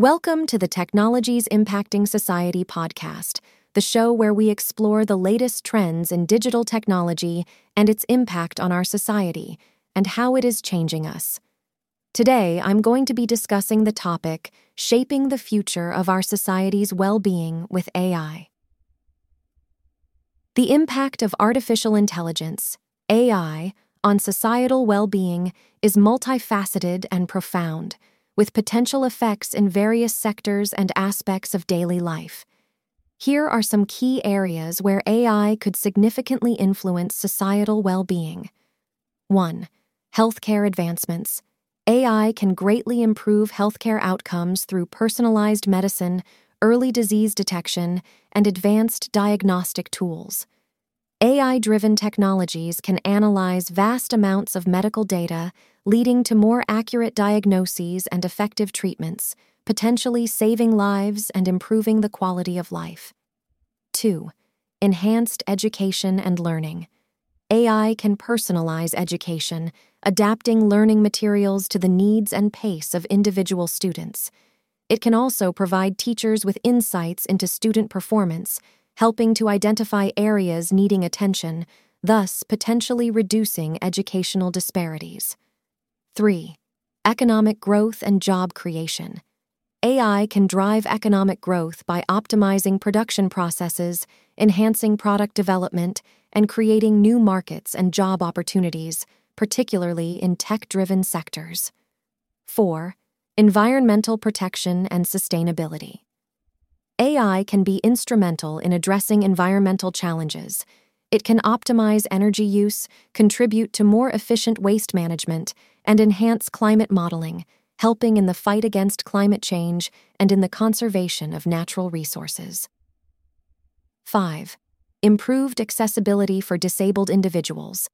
Welcome to the Technologies Impacting Society podcast, the show where we explore the latest trends in digital technology and its impact on our society and how it is changing us. Today, I'm going to be discussing the topic Shaping the Future of Our Society's Well Being with AI. The impact of artificial intelligence, AI, on societal well being is multifaceted and profound, with potential effects in various sectors and aspects of daily life. Here are some key areas where AI could significantly influence societal well being. 1. Healthcare advancements. AI can greatly improve healthcare outcomes through personalized medicine, early disease detection, and advanced diagnostic tools. AI driven technologies can analyze vast amounts of medical data, leading to more accurate diagnoses and effective treatments, potentially saving lives and improving the quality of life. 2. Enhanced education and learning. AI can personalize education, adapting learning materials to the needs and pace of individual students. It can also provide teachers with insights into student performance helping to identify areas needing attention, thus potentially reducing educational disparities. 3. Economic growth and job creation. AI can drive economic growth by optimizing production processes, enhancing product development, and creating new markets and job opportunities, particularly in tech driven sectors. 4. Environmental protection and sustainability. AI can be instrumental in addressing environmental challenges. It can optimize energy use, contribute to more efficient waste management, and enhance climate modeling, helping in the fight against climate change and in the conservation of natural resources. 5. Improved accessibility for disabled individuals.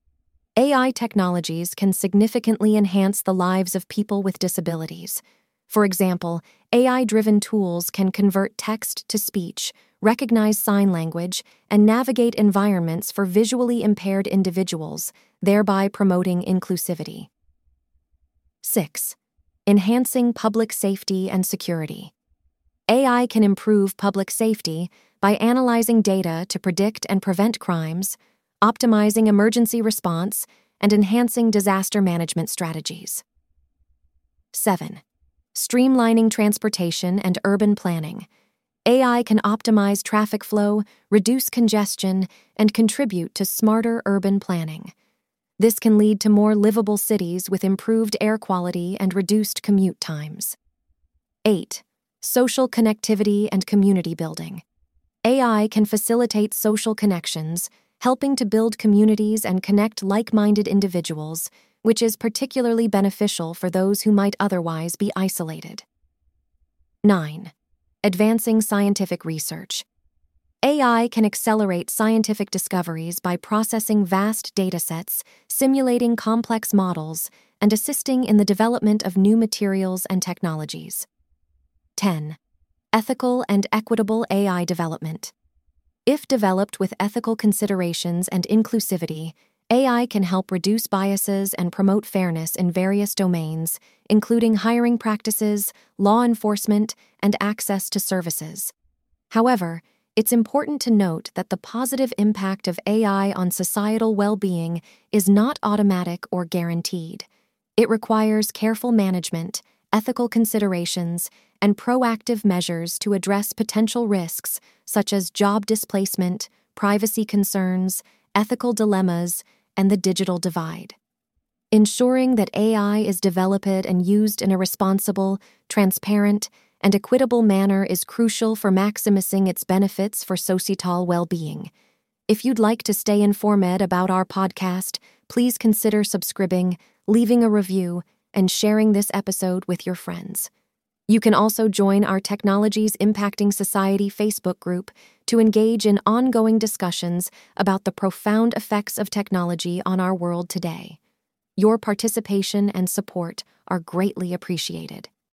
AI technologies can significantly enhance the lives of people with disabilities. For example, AI driven tools can convert text to speech, recognize sign language, and navigate environments for visually impaired individuals, thereby promoting inclusivity. 6. Enhancing public safety and security. AI can improve public safety by analyzing data to predict and prevent crimes, optimizing emergency response, and enhancing disaster management strategies. 7 streamlining transportation and urban planning. AI can optimize traffic flow, reduce congestion, and contribute to smarter urban planning. This can lead to more livable cities with improved air quality and reduced commute times. 8. Social connectivity and community building. AI can facilitate social connections, helping to build communities and connect like minded individuals which is particularly beneficial for those who might otherwise be isolated. 9. Advancing scientific research. AI can accelerate scientific discoveries by processing vast datasets, simulating complex models, and assisting in the development of new materials and technologies. 10. Ethical and equitable AI development. If developed with ethical considerations and inclusivity, AI can help reduce biases and promote fairness in various domains, including hiring practices, law enforcement, and access to services. However, it's important to note that the positive impact of AI on societal well being is not automatic or guaranteed. It requires careful management, ethical considerations, and proactive measures to address potential risks such as job displacement, privacy concerns, ethical dilemmas, and the digital divide. Ensuring that AI is developed and used in a responsible, transparent, and equitable manner is crucial for maximizing its benefits for societal well being. If you'd like to stay informed about our podcast, please consider subscribing, leaving a review, and sharing this episode with your friends. You can also join our Technologies Impacting Society Facebook group to engage in ongoing discussions about the profound effects of technology on our world today. Your participation and support are greatly appreciated.